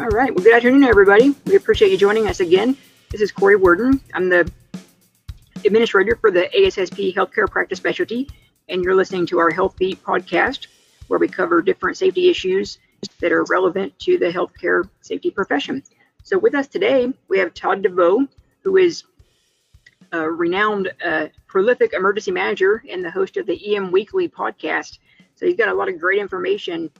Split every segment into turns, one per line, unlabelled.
All right. Well, good afternoon, everybody. We appreciate you joining us again. This is Corey Worden. I'm the administrator for the ASSP Healthcare Practice Specialty, and you're listening to our Health Beat podcast, where we cover different safety issues that are relevant to the healthcare safety profession. So, with us today, we have Todd DeVoe, who is a renowned, uh, prolific emergency manager and the host of the EM Weekly podcast. So, he's got a lot of great information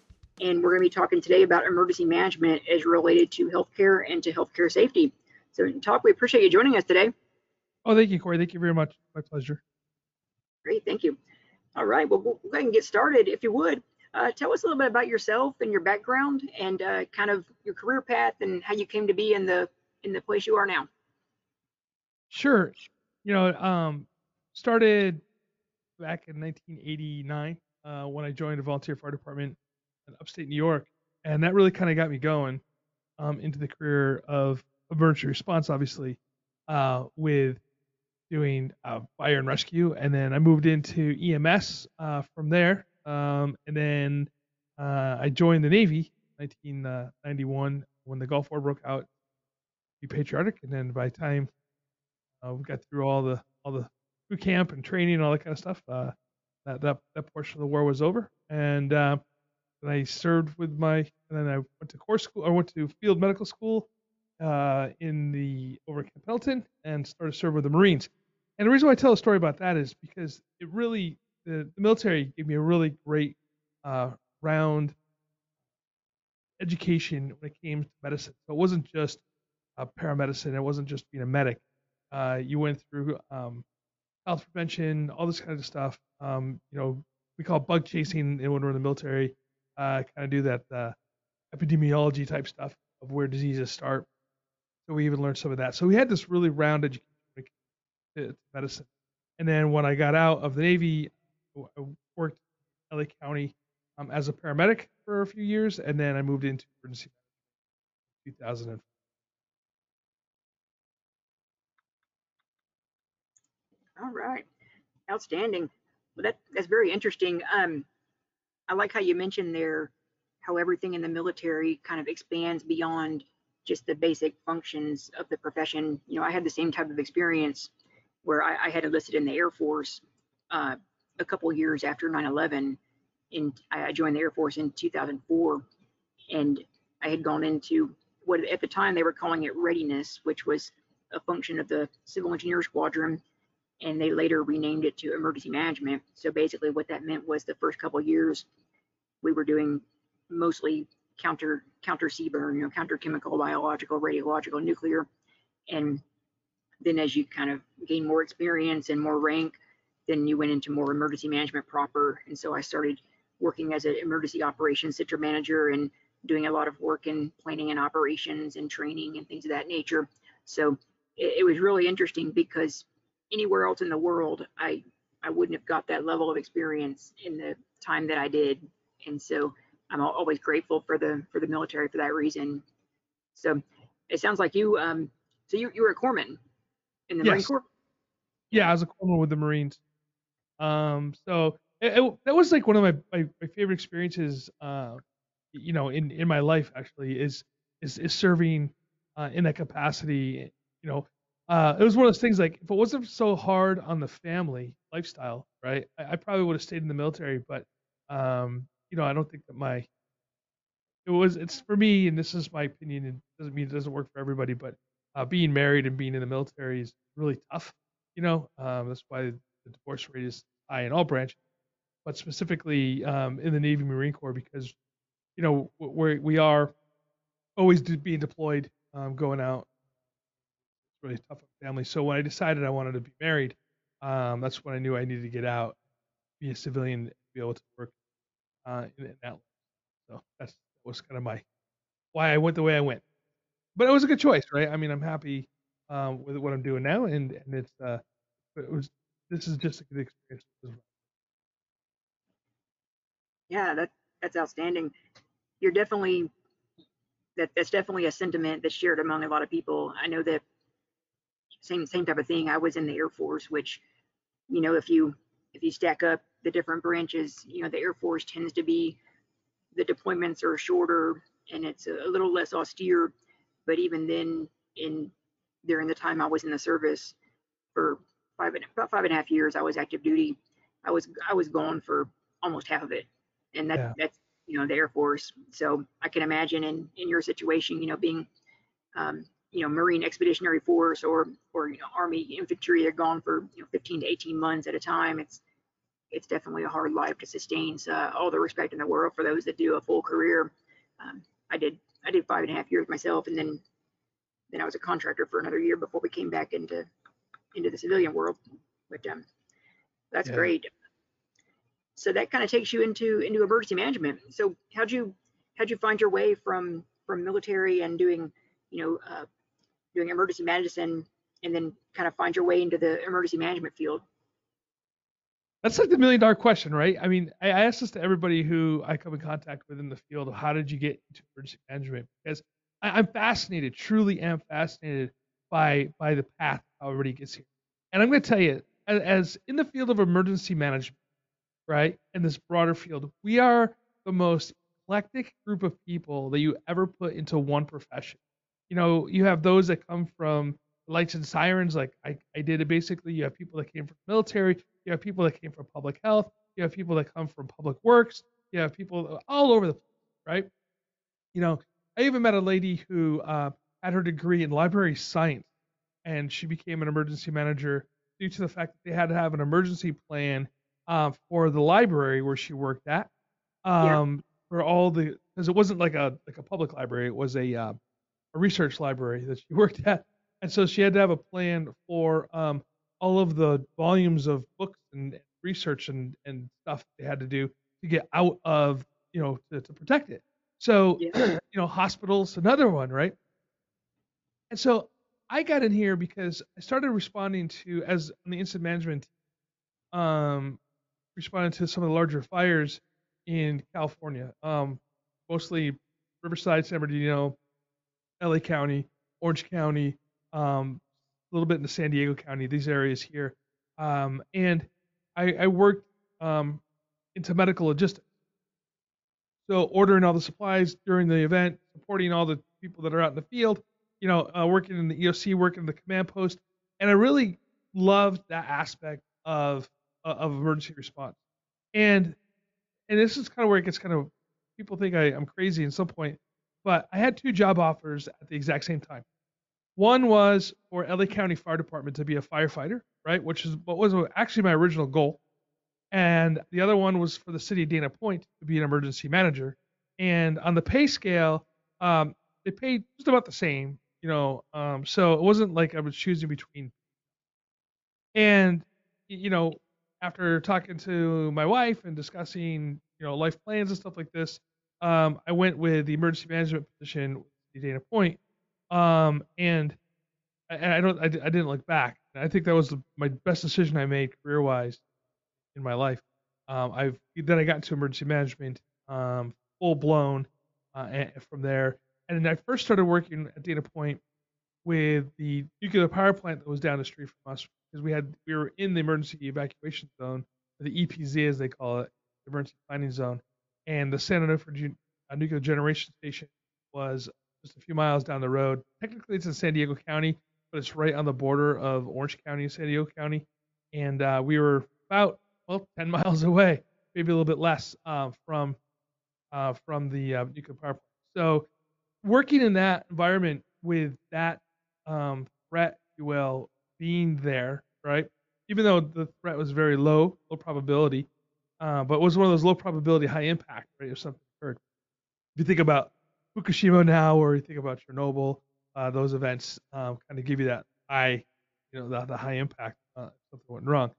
and we're going to be talking today about emergency management as related to healthcare and to healthcare safety. So, Todd, we appreciate you joining us today.
Oh, thank you, Corey. Thank you very much. My pleasure.
Great, thank you. All right, well, we'll go ahead and get started. If you would, uh, tell us a little bit about yourself and your background, and uh, kind of your career path, and how you came to be in the in the place you are now.
Sure. You know, um, started back in 1989 uh, when I joined a volunteer fire department in upstate New York, and that really kind of got me going um, into the career of emergency response, obviously, uh, with doing uh, fire and rescue, and then I moved into EMS uh, from there, um, and then uh, I joined the Navy 1991 when the Gulf War broke out. Be patriotic, and then by the time uh, we got through all the all the boot camp and training and all that kind of stuff, uh, that that that portion of the war was over, and then I served with my, and then I went to corps school. I went to field medical school uh, in the over Camp Pendleton and started serving with the Marines. And the reason why I tell a story about that is because it really, the, the military gave me a really great uh, round education when it came to medicine. So it wasn't just uh, paramedicine. It wasn't just being a medic. Uh, you went through um, health prevention, all this kind of stuff. Um, you know, we call bug chasing when we're in the military uh, kind of do that uh, epidemiology type stuff of where diseases start. So we even learned some of that. So we had this really round education to medicine. And then when I got out of the Navy, I worked in LA County um, as a paramedic for a few years, and then I moved into emergency in 2005.
All right, outstanding. Well, that that's very interesting. Um, I like how you mentioned there how everything in the military kind of expands beyond just the basic functions of the profession. You know, I had the same type of experience where I, I had enlisted in the Air Force uh, a couple years after 9/11. In I joined the Air Force in 2004, and I had gone into what at the time they were calling it readiness, which was a function of the Civil Engineer Squadron and they later renamed it to emergency management. So basically, what that meant was the first couple years we were doing mostly counter counter CBRN, you know, counter chemical, biological, radiological, nuclear, and then as you kind of gain more experience and more rank, then you went into more emergency management proper. And so I started working as an emergency operations center manager and doing a lot of work in planning and operations and training and things of that nature. So it, it was really interesting because anywhere else in the world, I I wouldn't have got that level of experience in the time that I did, and so I'm always grateful for the for the military for that reason. So it sounds like you um so you you were a corpsman in the yes. Marine Corps.
Yeah, I was a corpsman with the Marines. Um, so it, it, that was like one of my, my, my favorite experiences. Uh, you know, in in my life actually is is is serving uh, in that capacity. You know, uh, it was one of those things like if it wasn't so hard on the family lifestyle, right? I, I probably would have stayed in the military, but um, you know, I don't think that my it was it's for me, and this is my opinion. It doesn't mean it doesn't work for everybody, but uh, being married and being in the military is really tough. You know, um, that's why the divorce rate is high in all branches, but specifically um, in the Navy Marine Corps because you know we we are always being deployed, um, going out It's really tough on family. So when I decided I wanted to be married, um, that's when I knew I needed to get out, be a civilian, be able to work uh, in. So that's that was kind of my why I went the way I went. But it was a good choice, right? I mean, I'm happy um, with what I'm doing now, and and it's uh, it was this is just a good experience.
Yeah, that that's outstanding. You're definitely that that's definitely a sentiment that's shared among a lot of people. I know that same same type of thing. I was in the Air Force, which, you know, if you if you stack up the different branches, you know, the Air Force tends to be the deployments are shorter and it's a, little less austere. But even then, in during the time I was in the service for five and about five and a half years, I was active duty. I was I was gone for almost half of it, and that
Yeah.
that's you know the Air Force. So I can imagine in in your situation, you know, being um, you know Marine Expeditionary Force or or you know Army infantry, they're gone for you know 15 to 18 months at a time. It's it's definitely a hard life to sustain. So all the respect in the world for those that do a full career. Um, I did I did five and a half years myself, and then then I was a contractor for another year before we came back into into the civilian world. But um, that's
Yeah.
great. So that kind of takes you into into emergency management. So how'd you how'd you find your way from from military and doing you know uh, doing emergency medicine and then kind of find your way into the emergency management field?
That's like the million dollar question, right? I mean, I ask this to everybody who I come in contact with in the field of how did you get into emergency management? Because I, I'm fascinated, truly am fascinated by by the path how everybody gets here. And I'm going to tell you, as, as in the field of emergency management, right, in this broader field, we are the most eclectic group of people that you ever put into one profession. You know, you have those that come from lights and sirens, like I, I did it basically. You have people that came from the military. You have people that came from public health. You have people that come from public works. You have people all over the place, right? You know, I even met a lady who uh, had her degree in library science, and she became an emergency manager due to the fact that they had to have an emergency plan uh, for the library where she worked at.
Yeah.
Um, for all the because it wasn't like a like a public library, it was a uh, a research library that she worked at, and so she had to have a plan for um, all of the volumes of books and research and, and stuff they had to do to get out of you know to, to protect it so
Yeah.
you know hospitals another one right and so i got in here because i started responding to as on the incident management um responding to some of the larger fires in california um mostly riverside san bernardino la county orange county um a little bit in the San Diego County, these areas here. Um, and I, I worked um, into medical logistics. So ordering all the supplies during the event, supporting all the people that are out in the field, you know, uh, working in the EOC, working in the command post, and I really loved that aspect of uh, of emergency response. And and this is kind of where it gets kind of people think I, I'm crazy at some point, but I had two job offers at the exact same time. One was for LA County Fire Department to be a firefighter, right? Which is what was actually my original goal. And the other one was for the city of Dana Point to be an emergency manager. And on the pay scale, um, they paid just about the same, you know. Um, so it wasn't like I was choosing between. And you know, after talking to my wife and discussing, you know, life plans and stuff like this, um, I went with the emergency management position with Dana Point um, and I- and I don't, I, I didn't look back. I think that was the, my best decision I made career wise in my life. Um, I've then I got into emergency management, um, full blown, uh, from there. And I first started working at Dana Point with the nuclear power plant that was down the street from us because we had we were in the emergency evacuation zone, the EPZ as they call it, the emergency planning zone, and the Fe Gen- uh, nuclear generation station was just a few miles down the road. Technically, it's in San Diego County, but it's right on the border of Orange County and San Diego County. And uh, we were about well 10 miles away, maybe a little bit less uh, from uh, from the uh, nuclear power plant. So working in that environment with that um, threat, you will, being there, right? Even though the threat was very low, low probability, uh, but was one of those low probability, high impact, right? If something occurred. If you think about Fukushima now, or you think about Chernobyl, uh, those events um, kind of give you that high, you know, the, the high impact uh, something went wrong.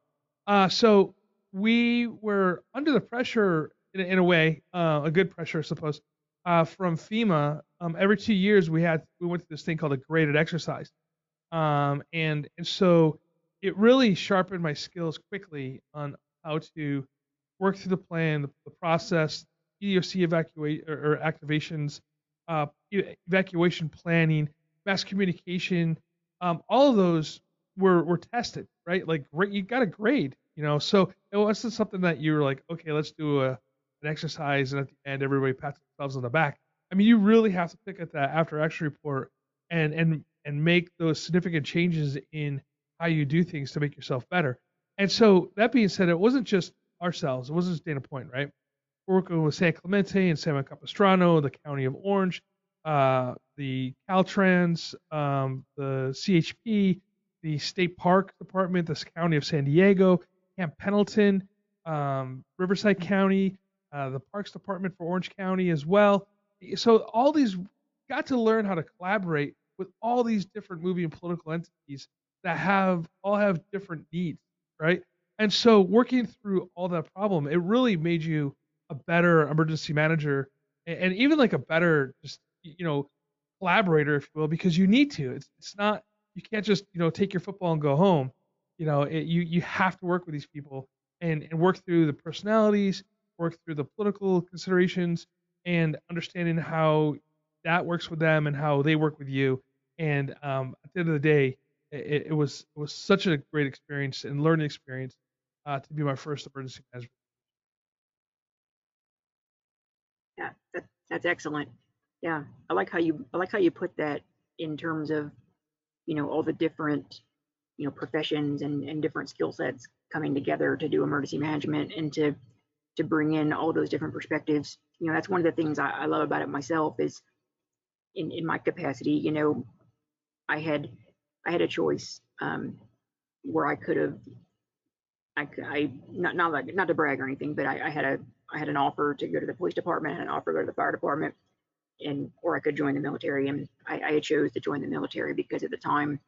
Uh, so we were under the pressure in, a- in a way, uh, a good pressure, I suppose, uh, from FEMA. Um, every two years, we had we went through this thing called a graded exercise, um, and and so it really sharpened my skills quickly on how to work through the plan, the, the process, EOC evacuate or, or activations, uh, evacuation planning, mass communication. Um, all of those were were tested, right? Like you got a grade, you know. So it wasn't something that you were like, okay, let's do a an exercise, and at the end, everybody pats themselves on the back. I mean, you really have to pick at that after action report and and and make those significant changes in how you do things to make yourself better. And so that being said, it wasn't just ourselves. It wasn't just Dana Point, right? Working with San Clemente and San Capistrano, the County of Orange, uh, the Caltrans, um, the CHP, the State Park Department, the County of San Diego, Camp Pendleton, um, Riverside County, uh, the Parks Department for Orange County as well. So all these got to learn how to collaborate with all these different movie and political entities that have all have different needs, right? And so working through all that problem, it really made you a better emergency manager and, and even like a better just you know collaborator, if you will, because you need to. It's it's not you can't just you know take your football and go home. You know, it, you you have to work with these people and and work through the personalities, work through the political considerations, and understanding how that works with them and how they work with you. And um, at the end of the day, it, it was it was such a great experience and learning experience uh, to be my first emergency management.
Yeah, that, that's excellent. Yeah, I like how you I like how you put that in terms of you know all the different you know professions and, and different skill sets coming together to do emergency management and to to bring in all those different perspectives. You know, that's one of the things I, I love about it myself is in in my capacity. You know, I had I had a choice um, where I could have I, I not not like not to brag or anything, but I, I had a I had an offer to go to the police department, I had an offer to go to the fire department, and or I could join the military. And I, I chose to join the military because at the time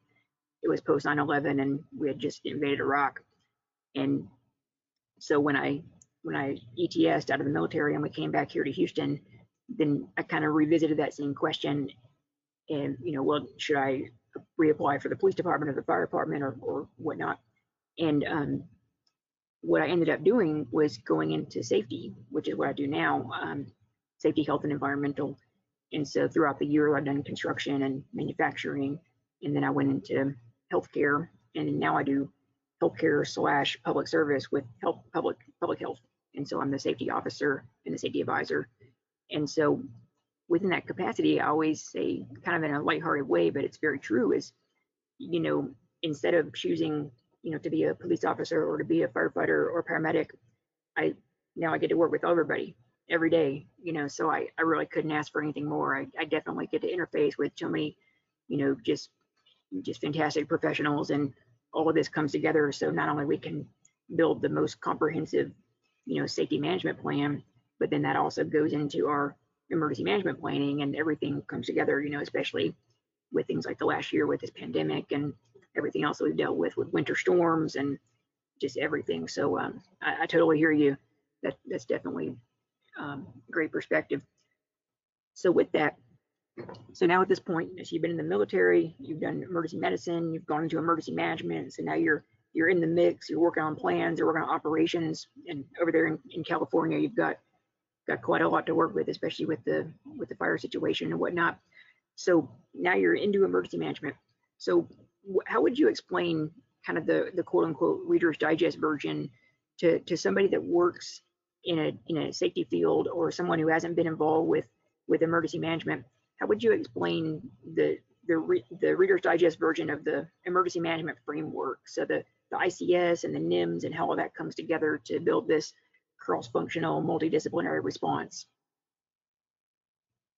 it was post 9/11 and we had just invaded Iraq. And so when I when I ETSed out of the military and we came back here to Houston, then I kind of revisited that same question. And you know, well, should I reapply for the police department or the fire department or or whatnot? And um, what I ended up doing was going into safety, which is what I do now, um, safety, health, and environmental. And so throughout the year, I've done construction and manufacturing, and then I went into healthcare, and now I do healthcare slash public service with health public public health. And so I'm the safety officer and the safety advisor. And so within that capacity, I always say, kind of in a lighthearted way, but it's very true, is you know, instead of choosing, you know, to be a police officer or to be a firefighter or paramedic, I now I get to work with everybody every day, you know, so I, I really couldn't ask for anything more. I, I definitely get to interface with so many, you know, just just fantastic professionals and all of this comes together. So not only we can build the most comprehensive, you know, safety management plan, but then that also goes into our emergency management planning and everything comes together, you know, especially with things like the last year with this pandemic and everything else that we've dealt with with winter storms and just everything. So um, I, I, totally hear you. That that's definitely um, great perspective. So with that, so now at this point, as you've been in the military, you've done emergency medicine, you've gone into emergency management. So now you're you're in the mix. You're working on plans. You're working on operations. And over there in, in California, you've got got quite a lot to work with, especially with the with the fire situation and whatnot. So now you're into emergency management. So how would you explain kind of the the quote unquote Reader's Digest version to to somebody that works in a in a safety field or someone who hasn't been involved with with emergency management? how would you explain the the, re, the Reader's Digest version of the emergency management framework? So the, the ICS and the NIMS and how all that comes together to build this cross-functional, multidisciplinary response.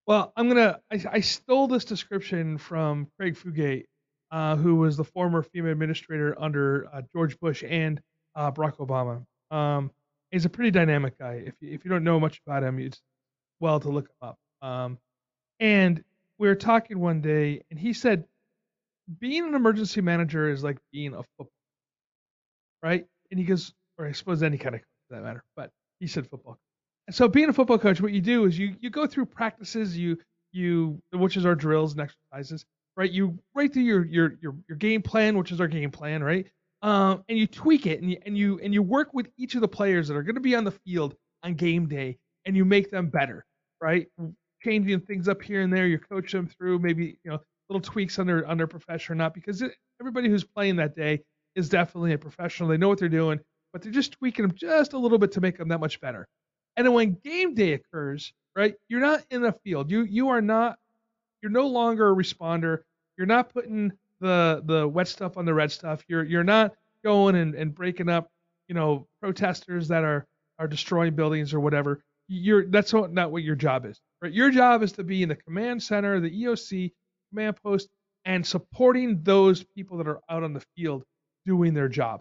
Well, I'm gonna. I, I stole this description from Craig Fugate, uh, who was the former FEMA administrator under uh, George Bush and uh, Barack Obama. Um, he's a pretty dynamic guy. If you, if you don't know much about him, it's well to look him up. Um, and we were talking one day, and he said, being an emergency manager is like being a football, right? And he goes, or I suppose any kind of coach for that matter, but he said football. And so being a football coach, what you do is you you go through practices, you you which is our drills and exercises, right? You right through your your your your game plan, which is our game plan, right? Um, and you tweak it and you and you and you work with each of the players that are going to be on the field on game day, and you make them better, right? changing things up here and there. You coach them through maybe you know little tweaks on their on their profession or not because it, everybody who's playing that day is definitely a professional. They know what they're doing, but they're just tweaking them just a little bit to make them that much better. And then when game day occurs, right, you're not in the field. You you are not you're no longer a responder. You're not putting the the wet stuff on the red stuff. You're you're not going and, and breaking up, you know, protesters that are are destroying buildings or whatever. You're that's not, what your job is. Right? Your job is to be in the command center, the EOC command post, and supporting those people that are out on the field doing their job.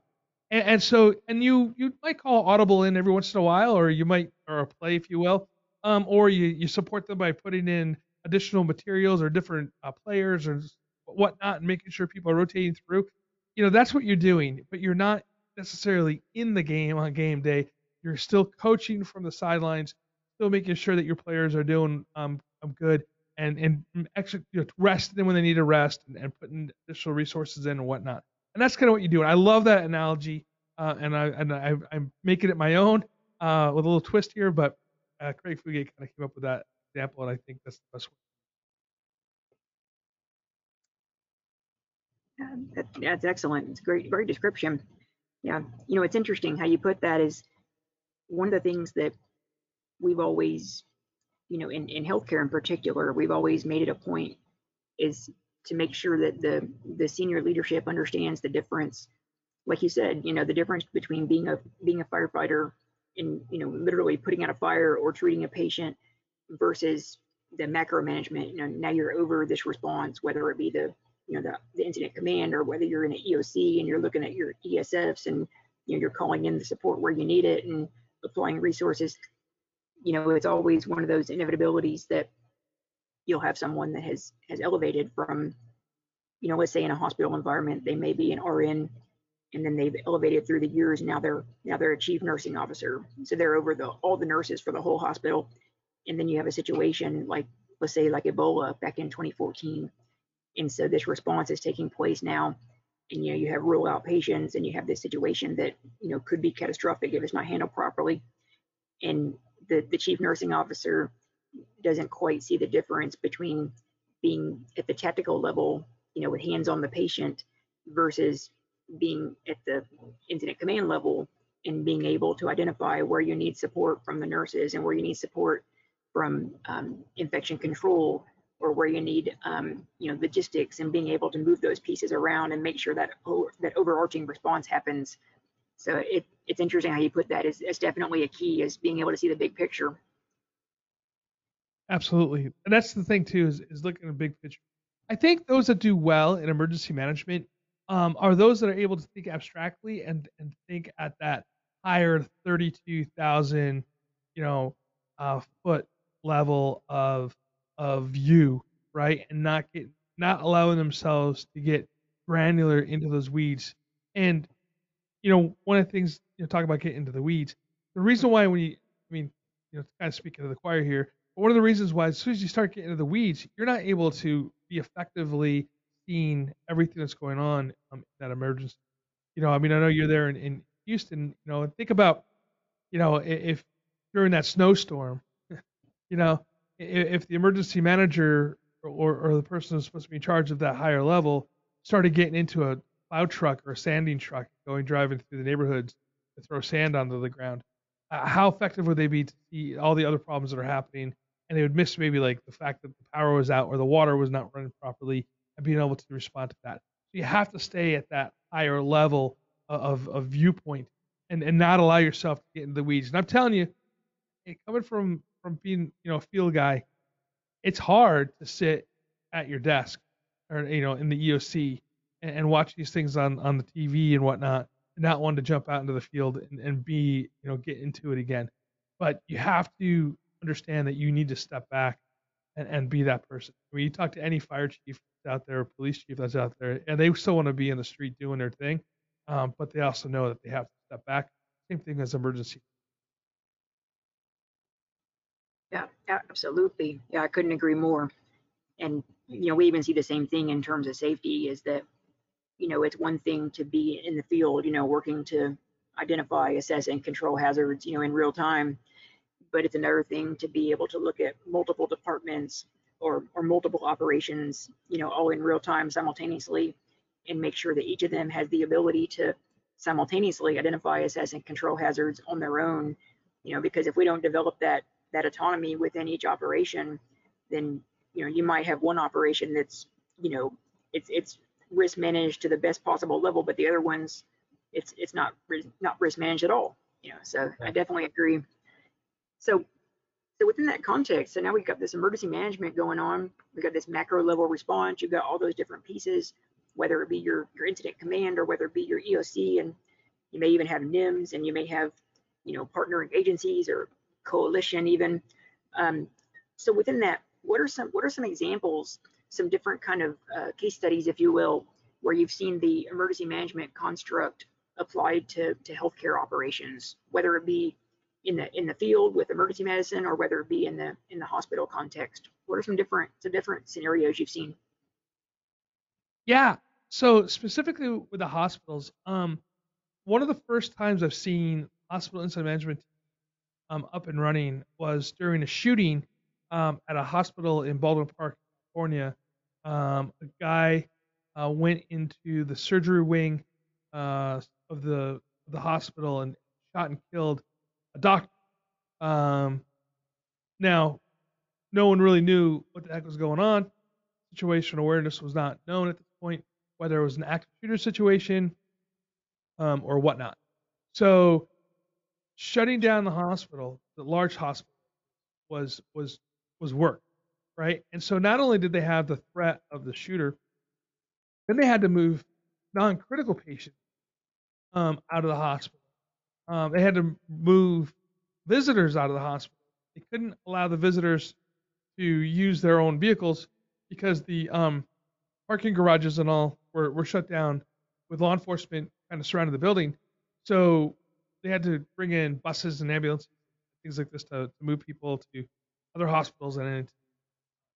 And, and so, and you you might call audible in every once in a while, or you might or a play, if you will, um, or you you support them by putting in additional materials or different uh, players or whatnot, and making sure people are rotating through. You know, that's what you're doing, but you're not necessarily in the game on game day. You're still coaching from the sidelines, still making sure that your players are doing um, um good and and extra, you know, rest them when they need to rest and, and putting additional resources in and whatnot. And that's kind of what you do. And I love that analogy, uh, and I and I, am making it my own uh, with a little twist here. But uh, Craig Fugate kind of came up with that example, and I think that's the best
that, that's excellent. It's great, great description. Yeah, you know, it's interesting how you put that. Is one of the things that we've always, you know, in, in healthcare in particular, we've always made it a point is to make sure that the the senior leadership understands the difference. Like you said, you know, the difference between being a being a firefighter and you know literally putting out a fire or treating a patient versus the macro management. You know, now you're over this response, whether it be the you know the, the incident command or whether you're in an EOC and you're looking at your ESFs and you know you're calling in the support where you need it and applying resources you know, it's always one of those inevitabilities that you'll have someone that has has elevated from, you know, let's say in a hospital environment, they may be an RN and then they've elevated through the years. Now they're now they're a chief nursing officer. So they're over the all the nurses for the whole hospital. And then you have a situation like let's say like Ebola back in 2014. And so this response is taking place now. And you know, you have rule out patients and you have this situation that, you know, could be catastrophic if it's not handled properly. And the, the chief nursing officer doesn't quite see the difference between being at the tactical level, you know, with hands on the patient versus being at the incident command level and being able to identify where you need support from the nurses and where you need support from um, infection control or where you need um, you know logistics and being able to move those pieces around and make sure that that overarching response happens so it, it's interesting how you put that. Is definitely a key is being able to see the big picture.
Absolutely, and that's the thing too is is looking at the big picture. I think those that do well in emergency management um, are those that are able to think abstractly and and think at that higher 32,000, you know, uh, foot level of of view, right, and not get not allowing themselves to get granular into those weeds. And you know, one of the things you know, talk about getting into the weeds. The reason why when you, I mean, you know, kind of speaking to the choir here, but one of the reasons why as soon as you start getting into the weeds, you're not able to be effectively seeing everything that's going on um, that emergency. You know, I mean, I know you're there in, in Houston. You know, think about, you know, if during that snowstorm, you know, if the emergency manager or, or the person who's supposed to be in charge of that higher level started getting into a plow truck or a sanding truck going driving through the neighborhoods to throw sand onto the ground. Uh, how effective would they be to see all the other problems that are happening? And they would miss maybe like the fact that the power was out or the water was not running properly and being able to respond to that. So you have to stay at that higher level of, of viewpoint and, and not allow yourself to get into the weeds. And I'm telling you, coming from from being you know a field guy, it's hard to sit at your desk or you know in the EOC and, and watch these things on on the TV and whatnot, not want to jump out into the field and, and be you know get into it again. But you have to understand that you need to step back and, and be that person. I mean, you talk to any fire chief out there, police chief that's out there, and they still want to be in the street doing their thing, um, but they also know that they have to step back. Same thing as emergency.
Yeah, absolutely. Yeah, I couldn't agree more. And you know, we even see the same thing in terms of safety. Is that you know, it's one thing to be in the field, you know, working to identify, assess, and control hazards, you know, in real time. But it's another thing to be able to look at multiple departments or, or multiple operations, you know, all in real time simultaneously and make sure that each of them has the ability to simultaneously identify, assess, and control hazards on their own you know, because if we don't develop that that autonomy within each operation, then you know you might have one operation that's you know it's it's risk managed to the best possible level, but the other ones it's it's not not risk managed at all. You know, so I definitely agree. So so within that context, so now we've got this emergency management going on. We've got this macro level response. You've got all those different pieces, whether it be your your incident command or whether it be your EOC, and you may even have NIMS, and you may have you know partnering agencies or coalition even. Um, so within that, what are some what are some examples, some different kind of uh, case studies, if you will, where you've seen the emergency management construct applied to to healthcare operations, whether it be in the in the field with emergency medicine or whether it be in the in the hospital context? What are some different some different scenarios you've seen?
Yeah. So specifically with the hospitals, um, one of the first times I've seen hospital incident management um, up and running was during a shooting um, at a hospital in Baldwin Park, California. Um, a guy uh, went into the surgery wing uh, of the the hospital and shot and killed a doctor. Um, now, no one really knew what the heck was going on. Situational awareness was not known at this point, whether it was an active shooter situation um, or whatnot. So, shutting down the hospital, the large hospital, was was was work, right? And so, not only did they have the threat of the shooter, then they had to move non-critical patients um, out of the hospital. Um, they had to move visitors out of the hospital. They couldn't allow the visitors to use their own vehicles because the um, parking garages and all were, were shut down with law enforcement kind of surrounding the building. So they had to bring in buses and ambulances, things like this to, to move people to other hospitals and into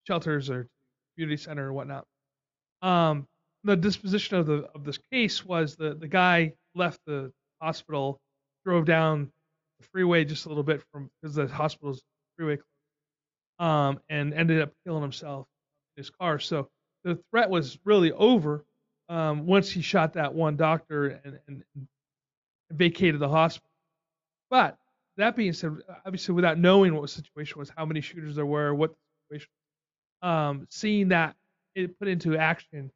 shelters or community center or whatnot. Um, the disposition of the of this case was the the guy left the hospital drove down the freeway just a little bit from because the hospital's freeway um, and ended up killing himself in his car. So the threat was really over um, once he shot that one doctor and, and, vacated the hospital. But that being said, obviously without knowing what the situation was, how many shooters there were, what the situation, um, seeing that it put into action,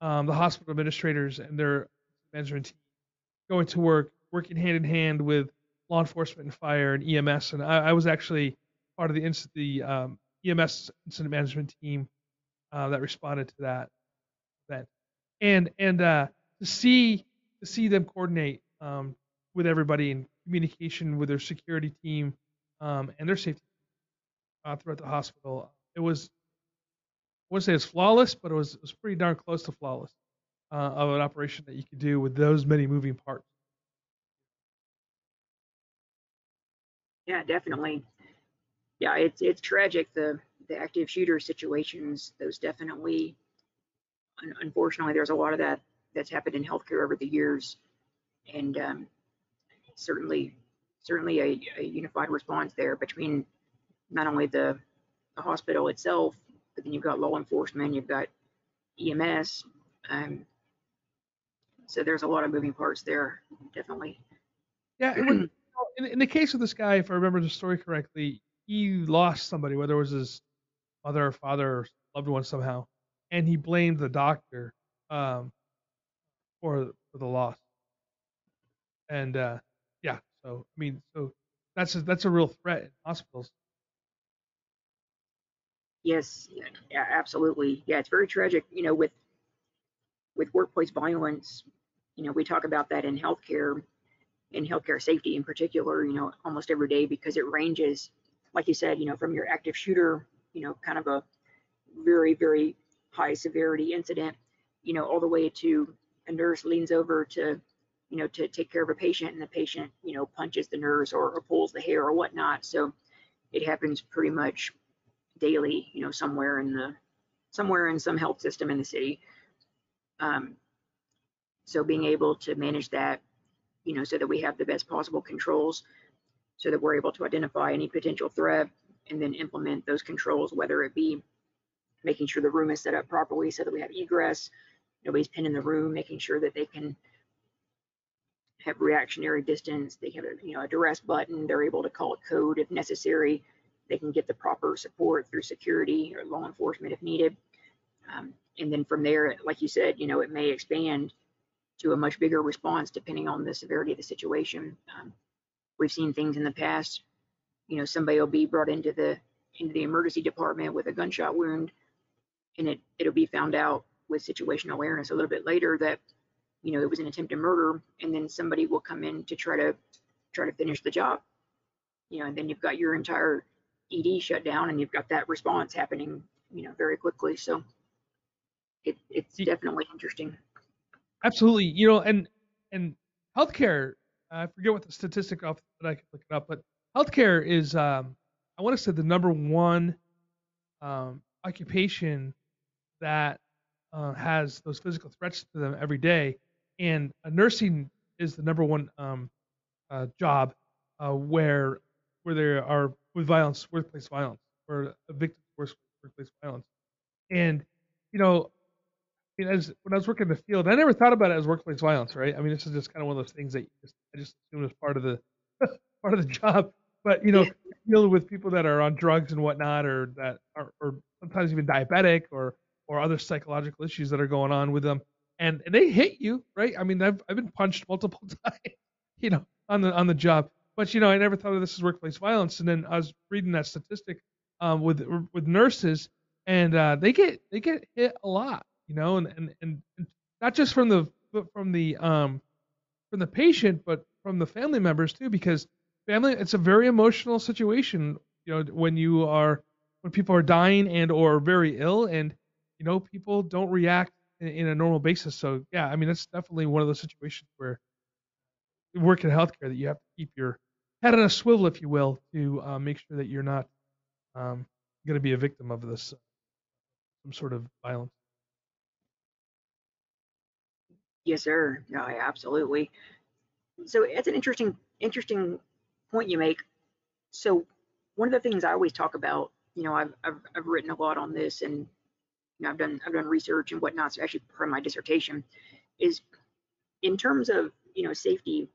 um, the hospital administrators and their management team going to work working hand in hand with law enforcement and fire and EMS. And I, I was actually part of the, the um, EMS incident management team uh, that responded to that event. And and uh, to see to see them coordinate um, with everybody in communication with their security team um, and their safety uh, throughout the hospital, it was I wouldn't say it's flawless, but it was it was pretty darn close to flawless uh, of an operation that you could do with those many moving parts.
Yeah, definitely. Yeah, it's it's tragic the the active shooter situations. Those definitely, unfortunately, there's a lot of that that's happened in healthcare over the years, and um, certainly certainly a, a, unified response there between not only the, the hospital itself, but then you've got law enforcement, you've got EMS. Um, so there's a lot of moving parts there, definitely.
Yeah, in, in the case of this guy, if I remember the story correctly, he lost somebody, whether it was his mother or father or loved one somehow, and he blamed the doctor um, for for the loss. And uh, yeah, so I mean, so that's a, that's a real threat in hospitals.
Yes, yeah, absolutely. Yeah, it's very tragic. You know, with with workplace violence, you know, we talk about that in healthcare in healthcare safety in particular, you know, almost every day because it ranges, like you said, you know, from your active shooter, you know, kind of a very, very high severity incident, you know, all the way to a nurse leans over to, you know, to take care of a patient and the patient, you know, punches the nurse or, or pulls the hair or whatnot. So it happens pretty much daily, you know, somewhere in the, somewhere in some health system in the city. Um, so being able to manage that you know, so that we have the best possible controls so that we're able to identify any potential threat and then implement those controls, whether it be making sure the room is set up properly so that we have egress, nobody's pinned in the room, making sure that they can have reactionary distance. They have a you know a duress button. They're able to call a code if necessary. They can get the proper support through security or law enforcement if needed. Um, and then from there, like you said, you know, it may expand to a much bigger response depending on the severity of the situation. Um, we've seen things in the past. You know, somebody will be brought into the into the emergency department with a gunshot wound, and it it'll be found out with situational awareness a little bit later that you know it was an attempted murder, and then somebody will come in to try to try to finish the job. You know, and then you've got your entire ED shut down, and you've got that response happening, you know, very quickly. So it, it's definitely interesting.
Absolutely, you know, and and healthcare. I forget what the statistic off that I can look it up, but healthcare is, um, I want to say, the number one um, occupation that uh, has those physical threats to them every day, and uh, nursing is the number one um, uh, job uh, where where there are with violence, workplace violence, or a victim of workplace violence, and you know I mean, as when I was working in the field, I never thought about it as workplace violence, right? I mean, this is just kind of one of those things that just, I just assumed was part of the part of the job. But you know, dealing with people that are on drugs and whatnot, or that are, or sometimes even diabetic, or or other psychological issues that are going on with them, and and they hit you, right? I mean, I've I've been punched multiple times, you know, on the on the job. But you know, I never thought of this as workplace violence. And then I was reading that statistic um, with with nurses, and uh, they get they get hit a lot you know, and, and, and not just from the from the um from the patient, but from the family members too, because family it's a very emotional situation, you know, when you are when people are dying and or very ill and you know people don't react in, a normal basis. So yeah, I mean that's definitely one of those situations where you work in healthcare that you have to keep your head on a swivel, if you will, to uh, make sure that you're not um, going to be a victim of this some sort of violence.
Yes, sir. No, absolutely. So it's an interesting, interesting point you make. So one of the things I always talk about, you know, I've I've, I've written a lot on this, and you know, I've done I've done research and whatnot. So actually, part of my dissertation is in terms of you know safety,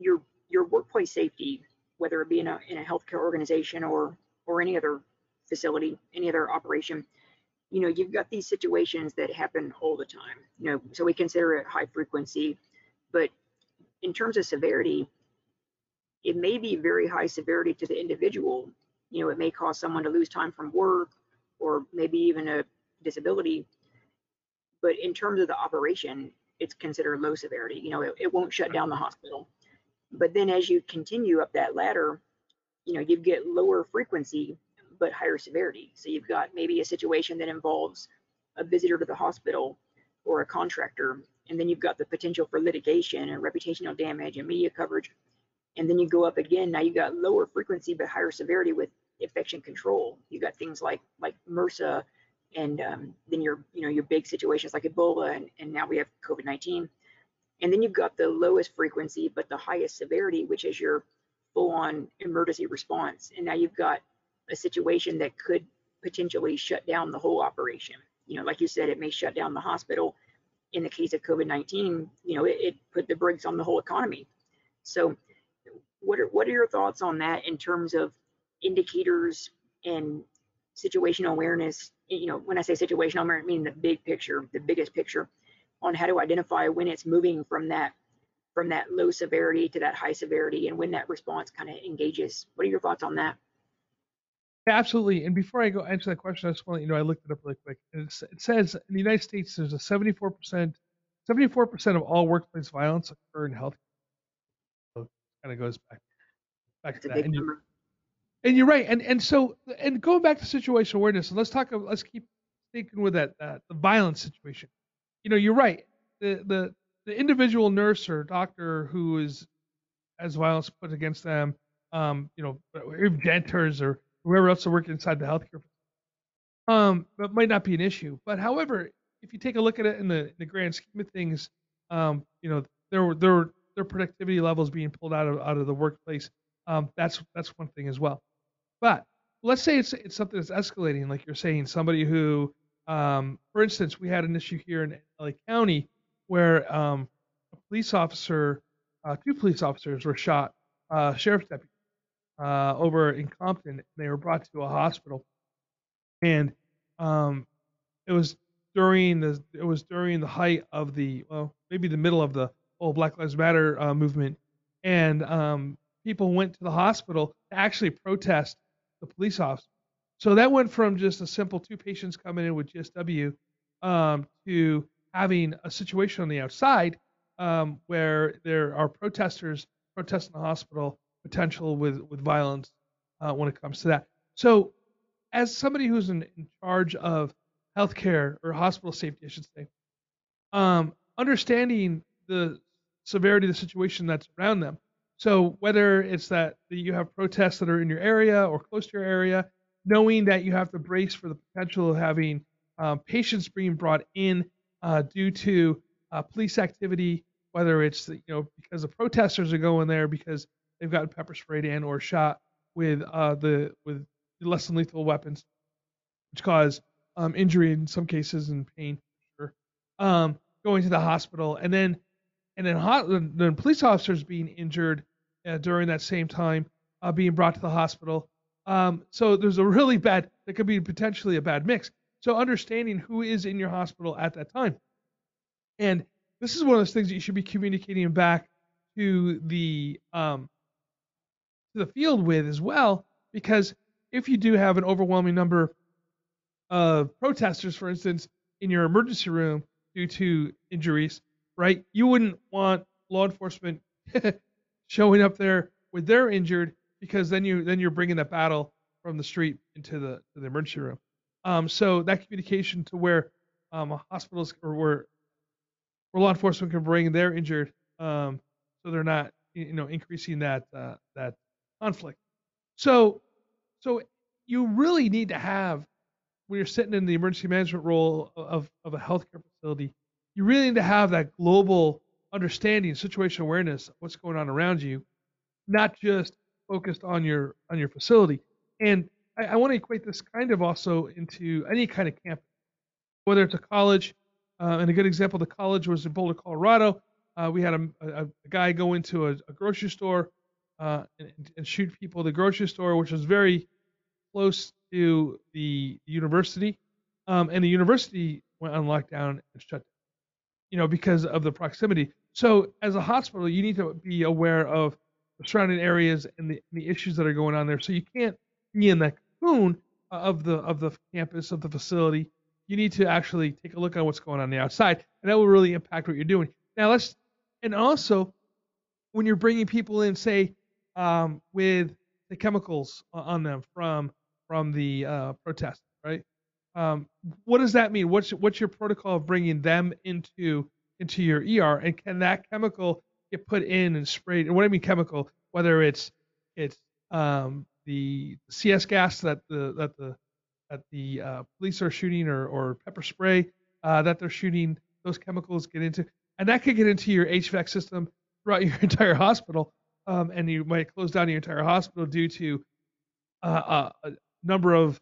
your your workplace safety, whether it be in a in a healthcare organization or or any other facility, any other operation, you know, you've got these situations that happen all the time, you know, so we consider it high frequency, but in terms of severity, it may be very high severity to the individual. You know, it may cause someone to lose time from work or maybe even a disability. But in terms of the operation, it's considered low severity. You know, it, it won't shut down the hospital. But then as you continue up that ladder, you know, you get lower frequency but higher severity. So you've got maybe a situation that involves a visitor to the hospital or a contractor, and then you've got the potential for litigation and reputational damage and media coverage. And then you go up again. Now you've got lower frequency but higher severity with infection control. You got things like like MRSA, and um, then your you know your big situations like Ebola, and, and now we have COVID-19. And then you've got the lowest frequency but the highest severity, which is your full-on emergency response. And now you've got a situation that could potentially shut down the whole operation. You know, like you said, it may shut down the hospital. In the case of COVID-19, you know, it, it put the brakes on the whole economy. So, what are what are your thoughts on that in terms of indicators and situational awareness? You know, when I say situational I mean the big picture, the biggest picture, on how to identify when it's moving from that from that low severity to that high severity, and when that response kind of engages. What are your thoughts on that?
Yeah, absolutely. And before I go answer that question, I just want to you know I looked it up really quick. And it says in the United States there's a 74%, 74% of all workplace violence occur in health. So it kind of goes back back
That's
to that.
big
And, you,
number.
And you're right. And and so and going back to situational awareness, and let's talk. Let's keep thinking with that uh, the violence situation. You know, you're right. The the the individual nurse or doctor who is has violence put against them, um, you know, denters or whoever else are working inside the healthcare um that might not be an issue but however if you take a look at it in the, in the grand scheme of things um you know their their their productivity levels being pulled out of out of the workplace um that's that's one thing as well but let's say it's it's something that's escalating like you're saying somebody who um for instance we had an issue here in LA County where um a police officer uh, two police officers were shot, uh, sheriff's deputy, uh, over in Compton. They were brought to a hospital, and um, it was during the it was during the height of the well maybe the middle of the whole Black Lives Matter uh, movement, and um, people went to the hospital to actually protest the police officer. So that went from just a simple two patients coming in with GSW um, to having a situation on the outside um, where there are protesters protesting the hospital, potential with with violence uh, when it comes to that. So, as somebody who's in, in charge of healthcare or hospital safety, I should say, um, understanding the severity of the situation that's around them. So whether it's that you have protests that are in your area or close to your area, knowing that you have to brace for the potential of having um, patients being brought in uh, due to uh, police activity, whether it's you know because the protesters are going there because they've gotten pepper sprayed in or shot with uh, the with less than lethal weapons, which cause um, injury in some cases and pain. Um, going to the hospital and then and then hot, then police officers being injured uh, during that same time, uh, being brought to the hospital. Um, so there's a really bad, that could be potentially a bad mix. So understanding who is in your hospital at that time. And this is one of those things that you should be communicating back to the um, to the field with as well, because if you do have an overwhelming number of protesters, for instance, in your emergency room due to injuries, right? You wouldn't want law enforcement showing up there with their injured because then you then you're bringing that battle from the street into the to the emergency room. Um, so that communication to where um, hospitals or where where law enforcement can bring their injured, um, so they're not you know increasing that uh, that conflict. So so you really need to have when you're sitting in the emergency management role of of a healthcare facility, you really need to have that global understanding, situational awareness of what's going on around you, not just focused on your on your facility. And I, I want to equate this kind of also into any kind of campus, whether it's a college. Uh, and a good example, the college was in Boulder, Colorado. Uh, we had a, a, a, guy go into a, a grocery store uh, and, and, shoot people at the grocery store, which was very close to the university. Um, and the university went on lockdown and shut down you know, because of the proximity. So as a hospital, you need to be aware of the surrounding areas and the, the issues that are going on there. So you can't be in the cocoon of the of the campus of the facility. You need to actually take a look at what's going on, on the outside, and that will really impact what you're doing. Now let's, and also when you're bringing people in, say um, with the chemicals on them from from the uh, protest? Um, what does that mean? What's what's your protocol of bringing them into into your ER, and can that chemical get put in and sprayed? And what I mean chemical, whether it's it's um, the CS gas that the that the that the uh, police are shooting or or pepper spray uh, that they're shooting, those chemicals get into, and that could get into your HVAC system throughout your entire hospital, um, and you might close down your entire hospital due to uh, a number of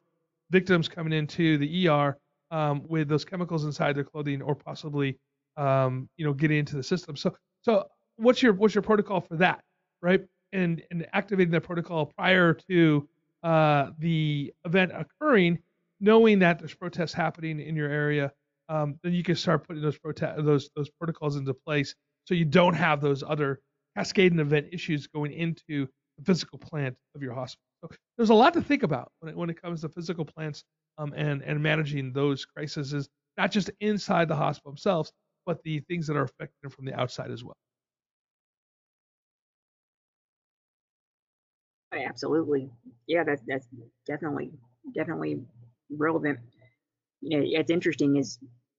victims coming into the ER um, with those chemicals inside their clothing or possibly um, you know getting into the system. So so what's your what's your protocol for that, right? And and activating that protocol prior to uh, the event occurring, knowing that there's protests happening in your area, um, then you can start putting those protest those those protocols into place so you don't have those other cascading event issues going into the physical plant of your hospital. There's a lot to think about when it, when it comes to physical plants um, and and managing those crises, not just inside the hospital themselves, but the things that are affecting them from the outside as well.
Absolutely, yeah, that's that's definitely definitely relevant. You know, it's interesting is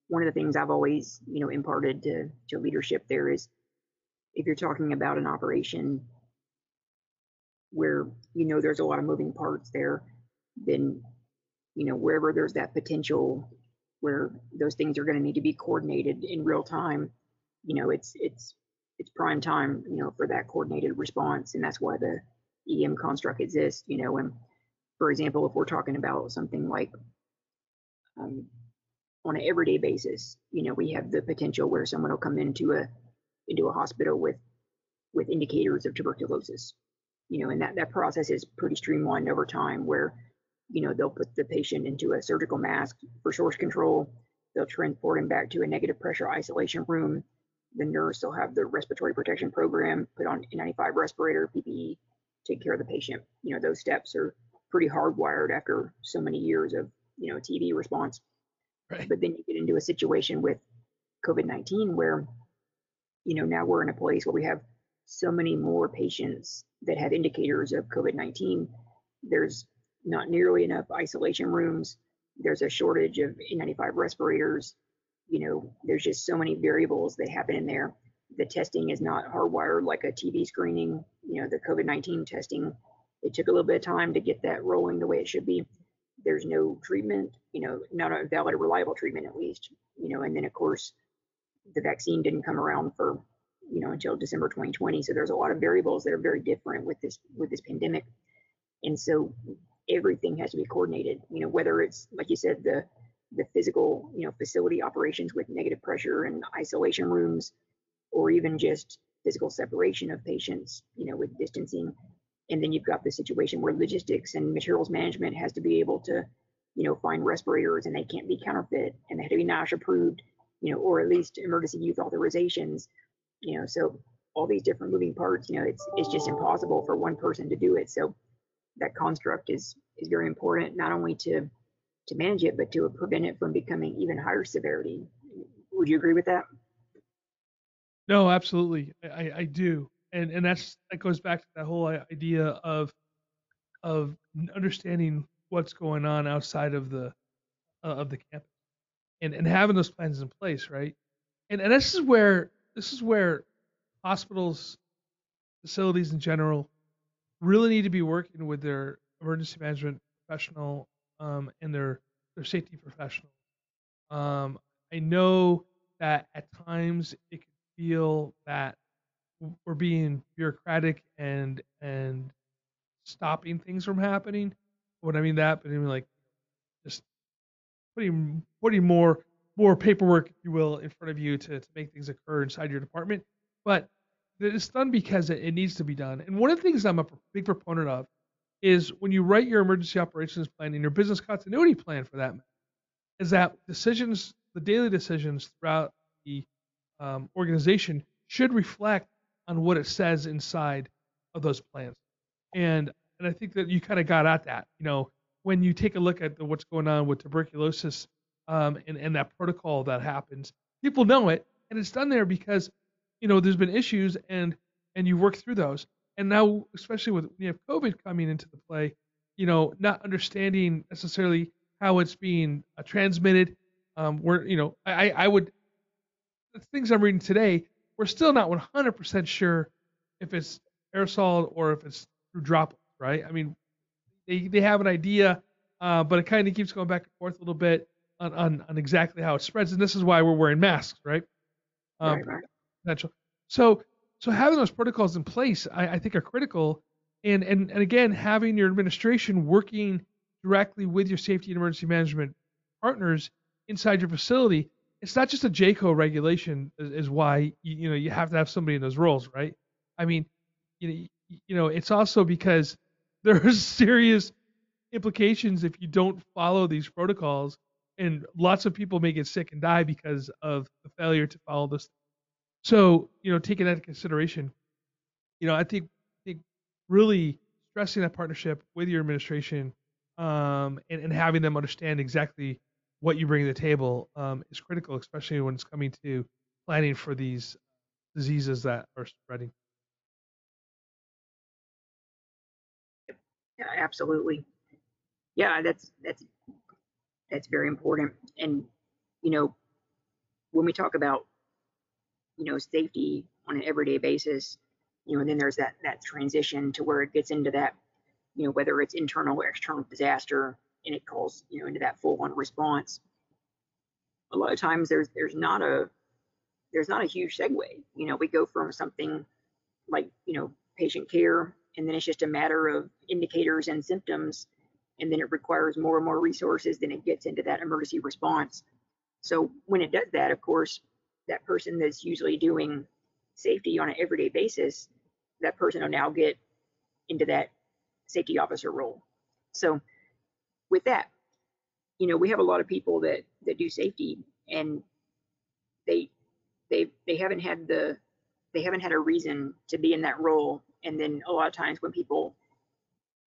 one of the things I've always you know imparted to to leadership there is if you're talking about an operation where you know there's a lot of moving parts there, then you know wherever there's that potential where those things are going to need to be coordinated in real time, you know it's it's it's prime time, you know, for that coordinated response, and that's why the EM construct exists, you know. And for example, if we're talking about something like um, on an everyday basis, you know, we have the potential where someone will come into a into a hospital with with indicators of tuberculosis. You know, and that, that process is pretty streamlined over time where, you know, they'll put the patient into a surgical mask for source control. They'll transport him back to a negative pressure isolation room. The nurse will have the respiratory protection program, put on N95 respirator, PPE, take care of the patient. You know, those steps are pretty hardwired after so many years of, you know, TB response.
Right.
But then you get into a situation with COVID 19 where, you know, now we're in a place where we have so many more patients that have indicators of COVID 19. There's not nearly enough isolation rooms. There's a shortage of N95 respirators. You know, there's just so many variables that happen in there. The testing is not hardwired like a TB screening. You know, the COVID 19 testing, it took a little bit of time to get that rolling the way it should be. There's no treatment, you know, not a valid, reliable treatment at least, you know, and then of course, the vaccine didn't come around for you know until December 2020. So there's a lot of variables that are very different with this with this pandemic, and so everything has to be coordinated. You know whether it's like you said the the physical you know facility operations with negative pressure and isolation rooms, or even just physical separation of patients you know with distancing, and then you've got the situation where logistics and materials management has to be able to you know find respirators and they can't be counterfeit and they have to be NIOSH approved you know, or at least emergency use authorizations, you know, so all these different moving parts, you know, it's it's just impossible for one person to do it. So that construct is is very important, not only to to manage it, but to prevent it from becoming even higher severity. Would you agree with that?
No, absolutely, I, I do, and and that's that goes back to that whole idea of of understanding what's going on outside of the uh, of the campus and, and having those plans in place, right? And and this is where this is where hospitals, facilities in general, really need to be working with their emergency management professional um, and their their safety professional. Um, I know that at times it can feel that we're being bureaucratic and and stopping things from happening. What I mean that, but I mean like just putting putting more more paperwork, if you will, in front of you to, to make things occur inside your department. But it's done because it, it needs to be done. And one of the things I'm a big proponent of is when you write your emergency operations plan and your business continuity plan for that is that decisions, the daily decisions throughout the um, organization should reflect on what it says inside of those plans. And and I think that you kind of got at that. You know, when you take a look at the, what's going on with tuberculosis um, and, and that protocol that happens, people know it, and it's done there because you know there's been issues and and you work through those. And now, especially with you have COVID coming into the play, you know, not understanding necessarily how it's being uh, transmitted. Um, we're, you know, I, I would, the things I'm reading today, we're still not 100% sure if it's aerosol or if it's through droplets, right? I mean, they they have an idea, uh, but it kind of keeps going back and forth a little bit on, on, on exactly how it spreads, and this is why we're wearing masks, right?
Um, right, right.
So so having those protocols in place, I, I think, are critical, and and and again, having your administration working directly with your safety and emergency management partners inside your facility. It's not just a JCAHO regulation is, is why you, you know you have to have somebody in those roles, right? I mean, you know, you know, it's also because there are serious implications if you don't follow these protocols and lots of people may get sick and die because of the failure to follow this so you know taking that into consideration you know i think I think really stressing that partnership with your administration um, and, and having them understand exactly what you bring to the table um, is critical especially when it's coming to planning for these diseases that are spreading
Yeah, absolutely. Yeah, that's that's that's very important. And you know, when we talk about you know safety on an everyday basis, you know, and then there's that that transition to where it gets into that, you know, whether it's internal or external disaster, and it calls you know into that full-on response. A lot of times there's there's not a there's not a huge segue. You know, we go from something like you know patient care and then it's just a matter of indicators and symptoms and then it requires more and more resources then it gets into that emergency response so when it does that of course that person that's usually doing safety on an everyday basis that person will now get into that safety officer role. So with that, you know, we have a lot of people that that do safety and they they they haven't had the they haven't had a reason to be in that role. And then a lot of times when people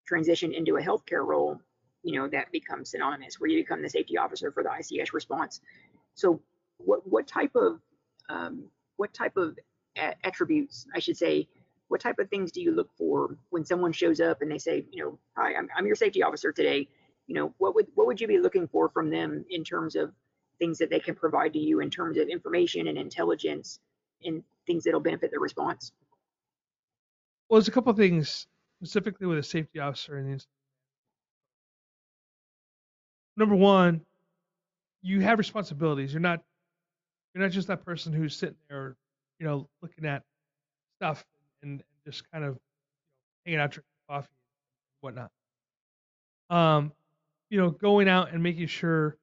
transition into a healthcare role, you know, that becomes synonymous where you become the safety officer for the ICS response. So what what type of um, what type of attributes, I should say, what type of things do you look for when someone shows up and they say, you know, hi, I'm, I'm your safety officer today. You know, what would what would you be looking for from them in terms of things that they can provide to you in terms of information and intelligence and things that'll benefit the response?
Well, there's a couple of things specifically with a safety officer and number one, you have responsibilities. You're not you're not just that person who's sitting there, you know, looking at stuff and, and just kind of hanging out, drinking coffee, and whatnot. Um, you know, going out and making sure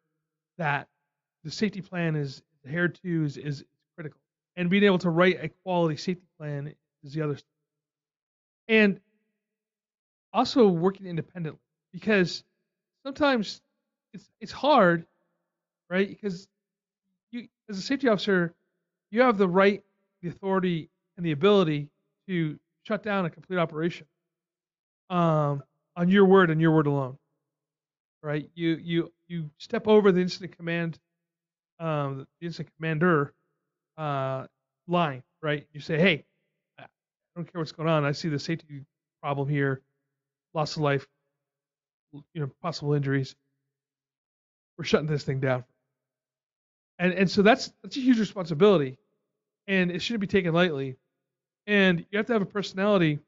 that the safety plan is adhered to is, is critical, and being able to write a quality safety plan is the other. Stuff. And also working independently because sometimes it's it's hard, right? Because you as a safety officer, you have the right, the authority, and the ability to shut down a complete operation um, on your word and your word alone. Right? You you you step over the incident command, um, the incident commander uh, line. Right? You say, hey, I don't care what's going on. I see the safety problem here, loss of life, you know, possible injuries. We're shutting this thing down. And and so that's that's a huge responsibility, and it shouldn't be taken lightly. And you have to have a personality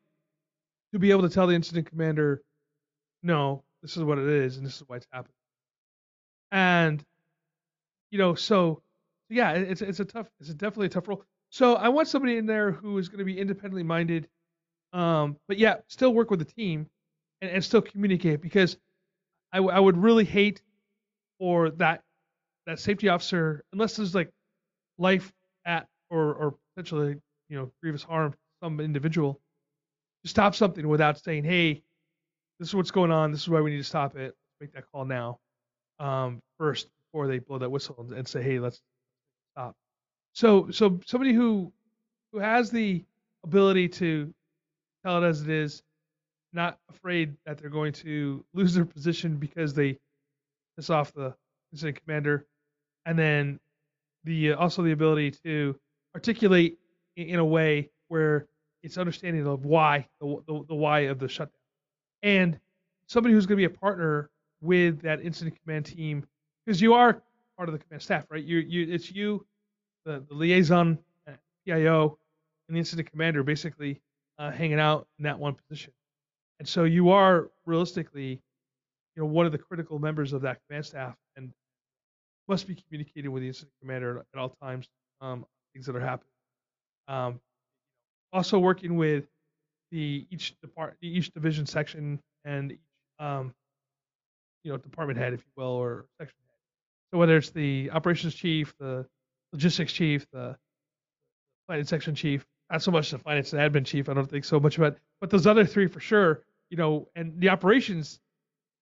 to be able to tell the incident commander, no, this is what it is, and this is why it's happening. And you know, so yeah, it's it's a tough, it's a definitely a tough role. So I want somebody in there who is going to be independently minded, um, but yeah, still work with the team and, and still communicate because I, I would really hate for that that safety officer, unless there's like life at or or potentially you know grievous harm to some individual, to stop something without saying, hey, this is what's going on. This is why we need to stop it. Make that call now, um, first before they blow that whistle and, and say, hey, let's stop. So so somebody who who has the ability to tell it as it is, not afraid that they're going to lose their position because they piss off the incident commander, and then the uh, also the ability to articulate in, in, a way where it's understanding of why the, the, the why of the shutdown, and somebody who's going to be a partner with that incident command team because you are part of the command staff, right? You you it's you, the, the liaison, uh, PIO, and the incident commander basically uh, hanging out in that one position, and so you are realistically you know, one of the critical members of that command staff and must be communicating with the incident commander at all times, um, things that are happening. Um, also working with the each depart each division section and each um, you know department head, if you will, or section head. So whether it's the operations chief, the logistics chief, the finance section chief, not so much the finance and admin chief, I don't think so much about, but those other three for sure, you know, and the operations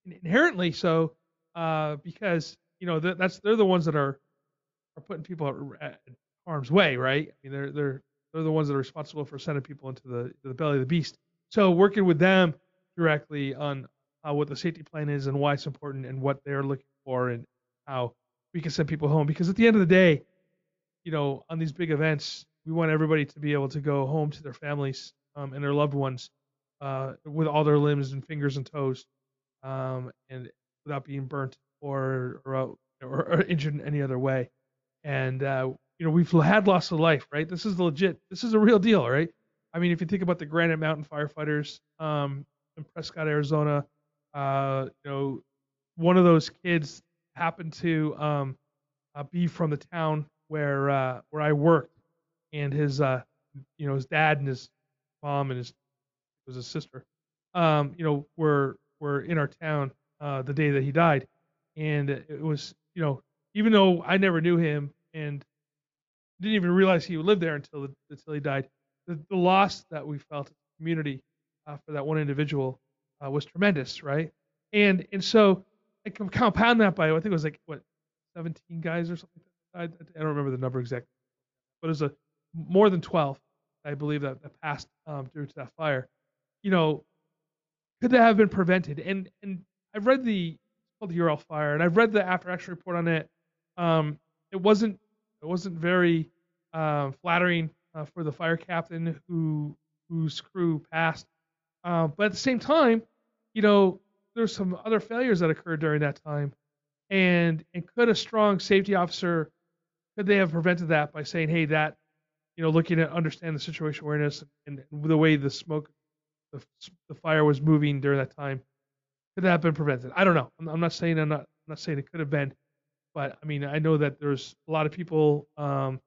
inherently so uh, because you know that's they're the ones that are are putting people at, harm's way, right? I mean, they're they're they're the ones that are responsible for sending people into the the belly of the beast. So working with them directly on uh, what the safety plan is and why it's important and what they're looking for and how we can send people home. Because at the end of the day, you know, on these big events, we want everybody to be able to go home to their families um, and their loved ones uh, with all their limbs and fingers and toes um, and without being burnt or or, or, or injured in any other way. And uh, you know, we've had loss of life, right? This is legit. This is a real deal, right? I mean, if you think about the Granite Mountain firefighters um, in Prescott, Arizona, uh, you know, one of those kids happened to um, uh, be from the town where uh, where I worked, and his uh, you know his dad and his mom and his was his sister, um, you know, were were in our town uh, the day that he died, and it was you know even though I never knew him and didn't even realize he lived there until until he died, the, the loss that we felt in the community uh, for that one individual uh, was tremendous, right? And and so I can compound that by I think it was like what 17 guys or something. I, I don't remember the number exactly, but it was a more than 12, I believe that, that passed um, due to that fire. You know, could that have been prevented? And and I've read the called the Yarnell fire, and I've read the after action report on it. Um, it wasn't it wasn't very uh, flattering uh, for the fire captain who whose crew passed. Uh, but at the same time, you know, there's some other failures that occurred during that time, and and could a strong safety officer could they have prevented that by saying, hey, that you know, looking at understand the situation awareness and, and the way the smoke, the, the fire was moving during that time, could that have been prevented? I don't know. I'm, I'm not saying I'm not I'm not saying it could have been, but I mean I know that there's a lot of people um,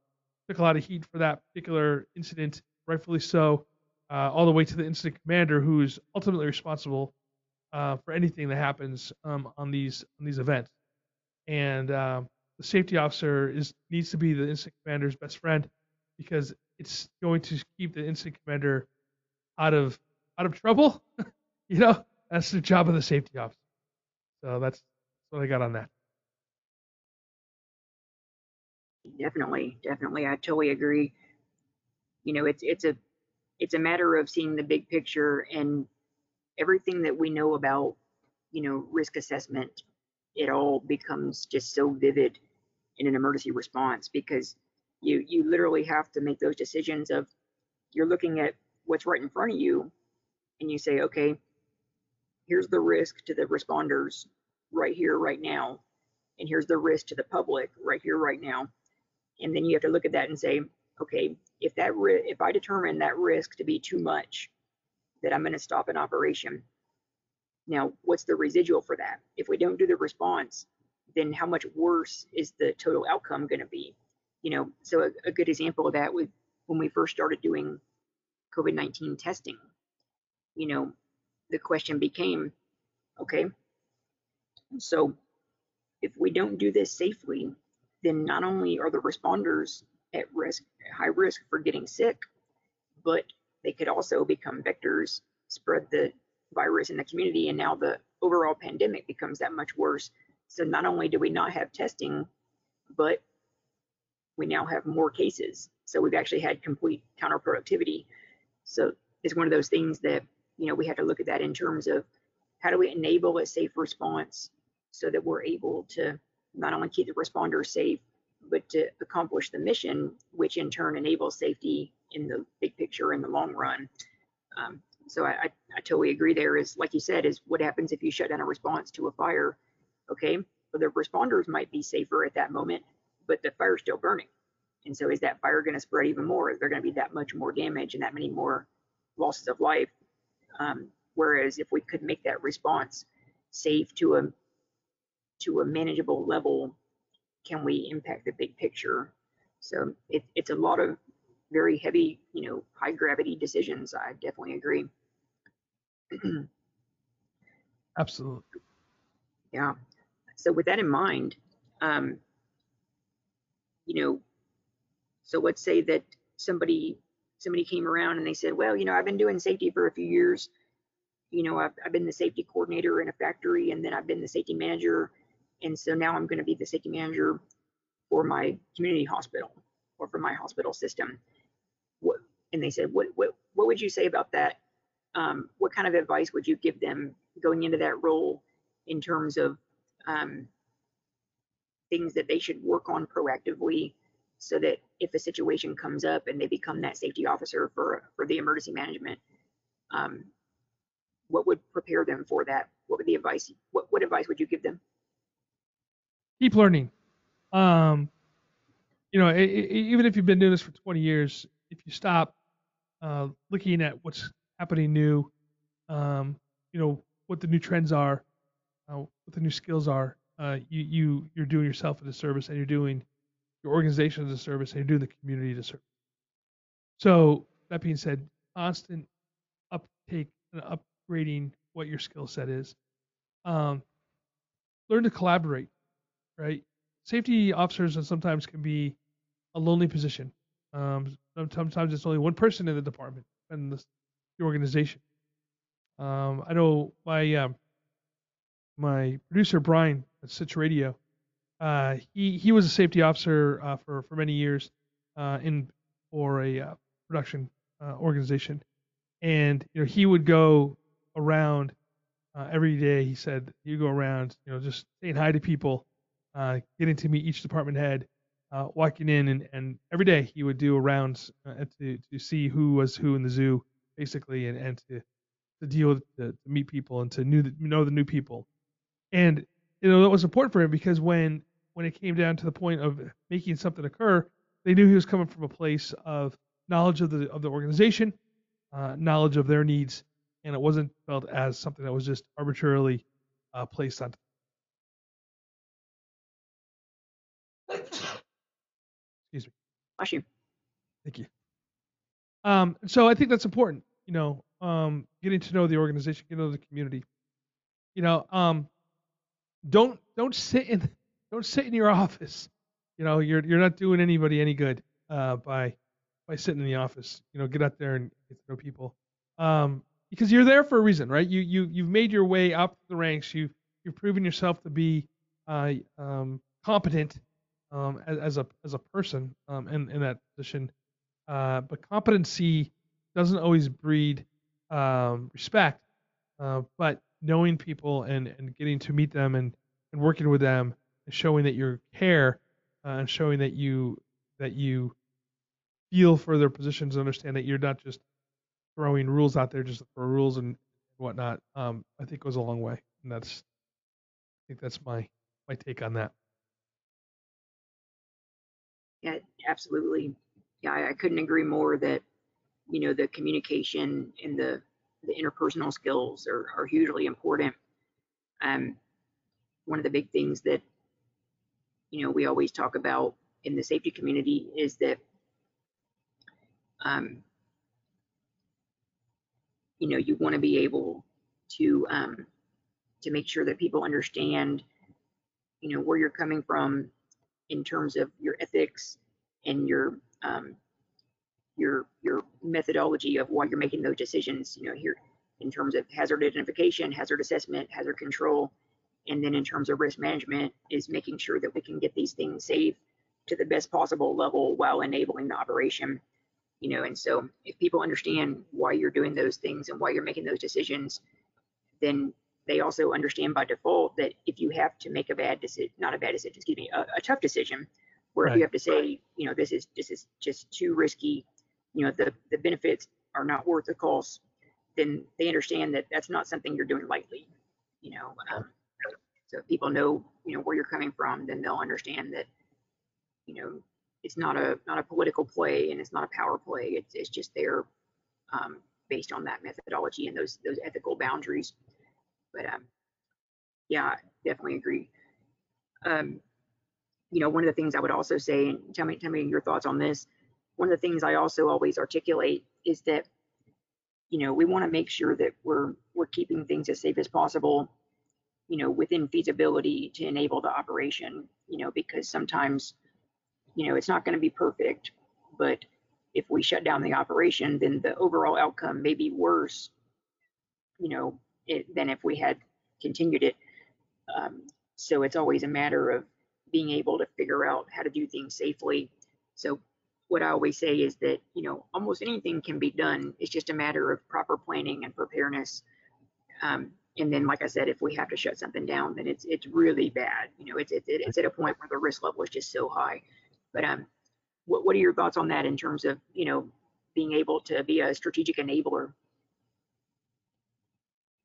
took a lot of heat for that particular incident, rightfully so, uh, all the way to the incident commander who's ultimately responsible uh, for anything that happens um, on these on these events. And um, the safety officer is needs to be the incident commander's best friend because it's going to keep the incident commander out of out of trouble. you know, that's the job of the safety officer. So that's what I got on that.
Definitely, definitely, I totally agree. You know, it's it's a it's a matter of seeing the big picture and everything that we know about, you know, risk assessment. It all becomes just so vivid in an emergency response because you you literally have to make those decisions of you're looking at what's right in front of you and you say okay here's the risk to the responders right here right now and here's the risk to the public right here right now. And then you have to look at that and say okay if that ri- if i determine that risk to be too much that i'm going to stop an operation. Now what's the residual for that? If we don't do the response then how much worse is the total outcome going to be you know, so a, a good example of that was when we first started doing COVID 19 testing. You know, the question became okay, so if we don't do this safely, then not only are the responders at risk, at high risk for getting sick, but they could also become vectors, spread the virus in the community, and now the overall pandemic becomes that much worse. So not only do we not have testing, but we now have more cases. So we've actually had complete counterproductivity. So it's one of those things that, you know, we had to look at that in terms of how do we enable a safe response so that we're able to not only keep the responders safe, but to accomplish the mission, which in turn enables safety in the big picture in the long run. Um, so I, I, I, totally agree there is, like you said, is what happens if you shut down a response to a fire, okay? Well, the responders might be safer at that moment, but the fire's still burning. And so is that fire going to spread even more? Is there going to be that much more damage and that many more losses of life? Um, whereas if we could make that response safe to a to a manageable level, can we impact the big picture? So it, it's a lot of very heavy, you know, high gravity decisions. I definitely agree.
Absolutely.
Yeah. So with that in mind, um, you know, so let's say that somebody somebody came around and they said, well, you know, I've been doing safety for a few years. You know, I've, I've been the safety coordinator in a factory and then I've been the safety manager. And so now I'm going to be the safety manager for my community hospital or for my hospital system. What, and they said, what, what, what would you say about that? Um, what kind of advice would you give them going into that role in terms of um, things that they should work on proactively so that if a situation comes up and they become that safety officer for for the emergency management um, what would prepare them for that? What would the advice what, what advice would you give them?
Keep learning. Um you know it, it, even if you've been doing this for 20 years if you stop uh, looking at what's happening new um you know what the new trends are uh, what the new skills are uh, you you you're doing yourself a disservice and you're doing your organization a disservice, and you're doing the community a service. So that being said, constant uptake and upgrading what your skill set is. Um, learn to collaborate, right? Safety officers sometimes can be a lonely position. Um, sometimes it's only one person in the department and the, the organization. Um, I know my um, my producer Brian at Stitch Radio. Uh, he he was a safety officer uh, for for many years uh, in for a uh, production uh, organization, and you know he would go around uh, every day. He said you go around, you know, just saying hi to people, getting to meet each department head, walking in, and, and every day he would do rounds to to see who was who in the zoo, basically, and, and to to deal with to, to meet people and to know the new people and you know that was important for him because when when it came down to the point of making something occur, they knew he was coming from a place of knowledge of the of the organization, uh, knowledge of their needs, and it wasn't felt as something that was just arbitrarily uh, placed on. Excuse me.
Bless you.
Thank you. Um, so I think that's important. You know, um, getting to know the organization, getting to know the community. You know, um, don't don't sit in don't sit in your office. You know, you're you're not doing anybody any good uh, by by sitting in the office. You know, get out there and get to know people. Um, because you're there for a reason, right? You you you've made your way up the ranks. You you've proven yourself to be uh, um, competent um, as, as, a as a person um, in in that position. Uh, but competency doesn't always breed um, respect. Uh, but knowing people and, and getting to meet them and, and working with them and showing that you care uh, and showing that you that you feel for their positions and understand that you're not just throwing rules out there just for rules and whatnot. Um, i think goes a long way and that's i think that's my my take on that.
Yeah absolutely. Yeah i, I couldn't agree more that you know the communication and the the interpersonal skills are, are hugely important. Um, one of the big things that you know we always talk about in the safety community is that um, you know you want to be able to um, to make sure that people understand you know where you're coming from in terms of your ethics and your um, your your methodology of why you're making those decisions. You know, here in terms of hazard identification, hazard assessment, hazard control, and then in terms of risk management is making sure that we can get these things safe to the best possible level while enabling the operation. You know, and so if people understand why you're doing those things and why you're making those decisions, then they also understand by default that if you have to make a bad decision, not a bad decision, excuse me, a, a tough decision, where right. if you have to say, you know, this is this is just too risky you know the the benefits are not worth the cost, then they understand that that's not something you're doing lightly. You know, um, so if people know you know where you're coming from, then they'll understand that you know it's not a not a political play and it's not a power play. It's it's just there um, based on that methodology and those those ethical boundaries. But um, yeah, definitely agree. Um, you know, one of the things I would also say, and tell me tell me your thoughts on this one of the things I also always articulate is that, you know, we want to make sure that we're we're keeping things as safe as possible, you know, within feasibility to enable the operation, you know, because sometimes, you know, it's not going to be perfect, but if we shut down the operation, then the overall outcome may be worse, you know, it, than if we had continued it. Um, so it's always a matter of being able to figure out how to do things safely. So what I always say is that, you know, almost anything can be done. It's just a matter of proper planning and preparedness. Um, and then, like I said, if we have to shut something down, then it's it's really bad. You know, it's it's, it's at a point where the risk level is just so high. But um, what what are your thoughts on that in terms of you know being able to be a strategic enabler?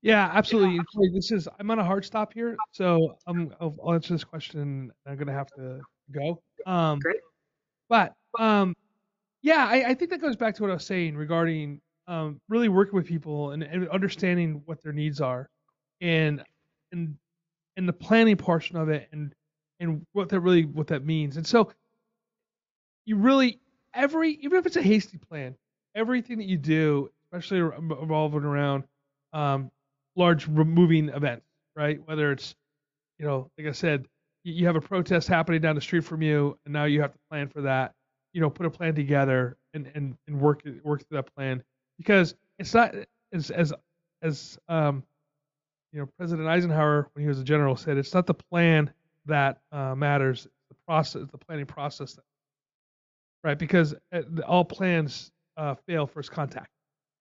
Yeah, absolutely. This is I'm on a hard stop here, so I'm I'll, I'll answer this question. I'm gonna have to go. Um,
Great.
But um, yeah, I, I think that goes back to what I was saying regarding um, really working with people and, and understanding what their needs are, and and and the planning portion of it, and and what that really what that means. And so you really every even if it's a hasty plan, everything that you do, especially revolving around um, large moving events, right? Whether it's you know, like I said, you have a protest happening down the street from you, and now you have to plan for that. You know put a plan together and and, and work work through that plan. Because it's not as as as um you know President Eisenhower when he was a general said it's not the plan that uh, matters the process the planning process that, right? Because uh, all plans uh, fail first contact.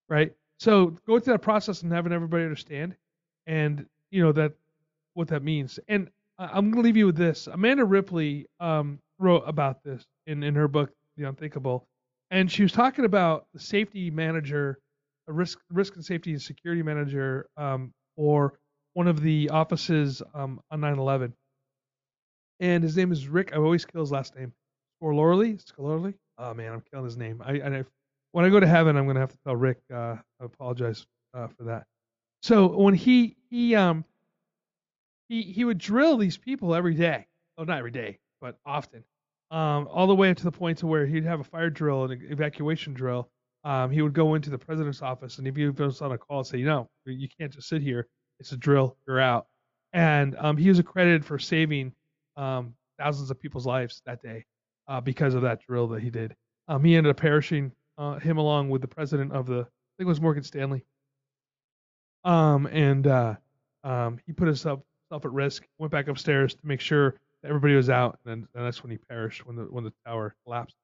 Right? So go through that process and having everybody understand and you know that what that means. And I'm going to leave you with this. Amanda Ripley um, wrote about this in, in her book, The Unthinkable, and she was talking about the safety manager, a risk risk and safety and security manager um, for one of the offices um, on 9/11, and his name is Rick. I always kill his last name. Scolorly. Scolorly. Oh man, I'm killing his name. I, I when I go to heaven, I'm to have to tell Rick. Uh, I apologize uh, for that. So when he he um he he would drill these people every day. Oh, not every day, but often. Um, all the way up to the point to where he'd have a fire drill and an evacuation drill. Um, he would go into the president's office, and if he was on a call, say, "No, you can't just sit here. It's a drill. You're out." And um, he was accredited for saving um, thousands of people's lives that day uh, because of that drill that he did. Um, he ended up perishing. Uh, him along with the president of the, I think it was Morgan Stanley. Um, and uh, he put himself at risk, went back upstairs to make sure everybody was out, and, and that's when he perished when the when the tower collapsed.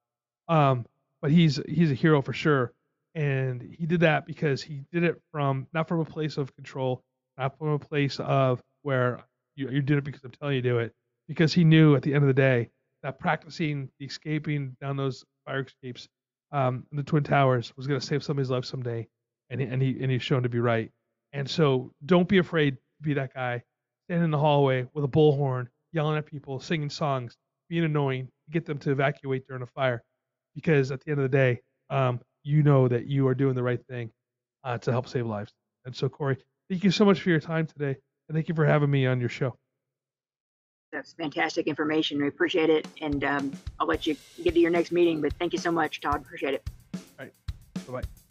Um, but he's he's a hero for sure, and he did that because he did it from not from a place of control, not from a place of where you you did it because I'm telling you to do it, because he knew at the end of the day that practicing the escaping down those fire escapes um, in the twin towers was going to save somebody's life someday, and he, and he and he's shown to be right. And so don't be afraid to be that guy standing in the hallway with a bullhorn, yelling at people, singing songs, being annoying, get them to evacuate during a fire. Because at the end of the day, um, you know that you are doing the right thing uh, to help save lives. And so, Corey, thank you so much for your time today, and thank you for having me on your show.
That's fantastic information. We appreciate it, and um, I'll let you get to your next meeting. But thank you so much, Todd. Appreciate it.
All right. Bye bye.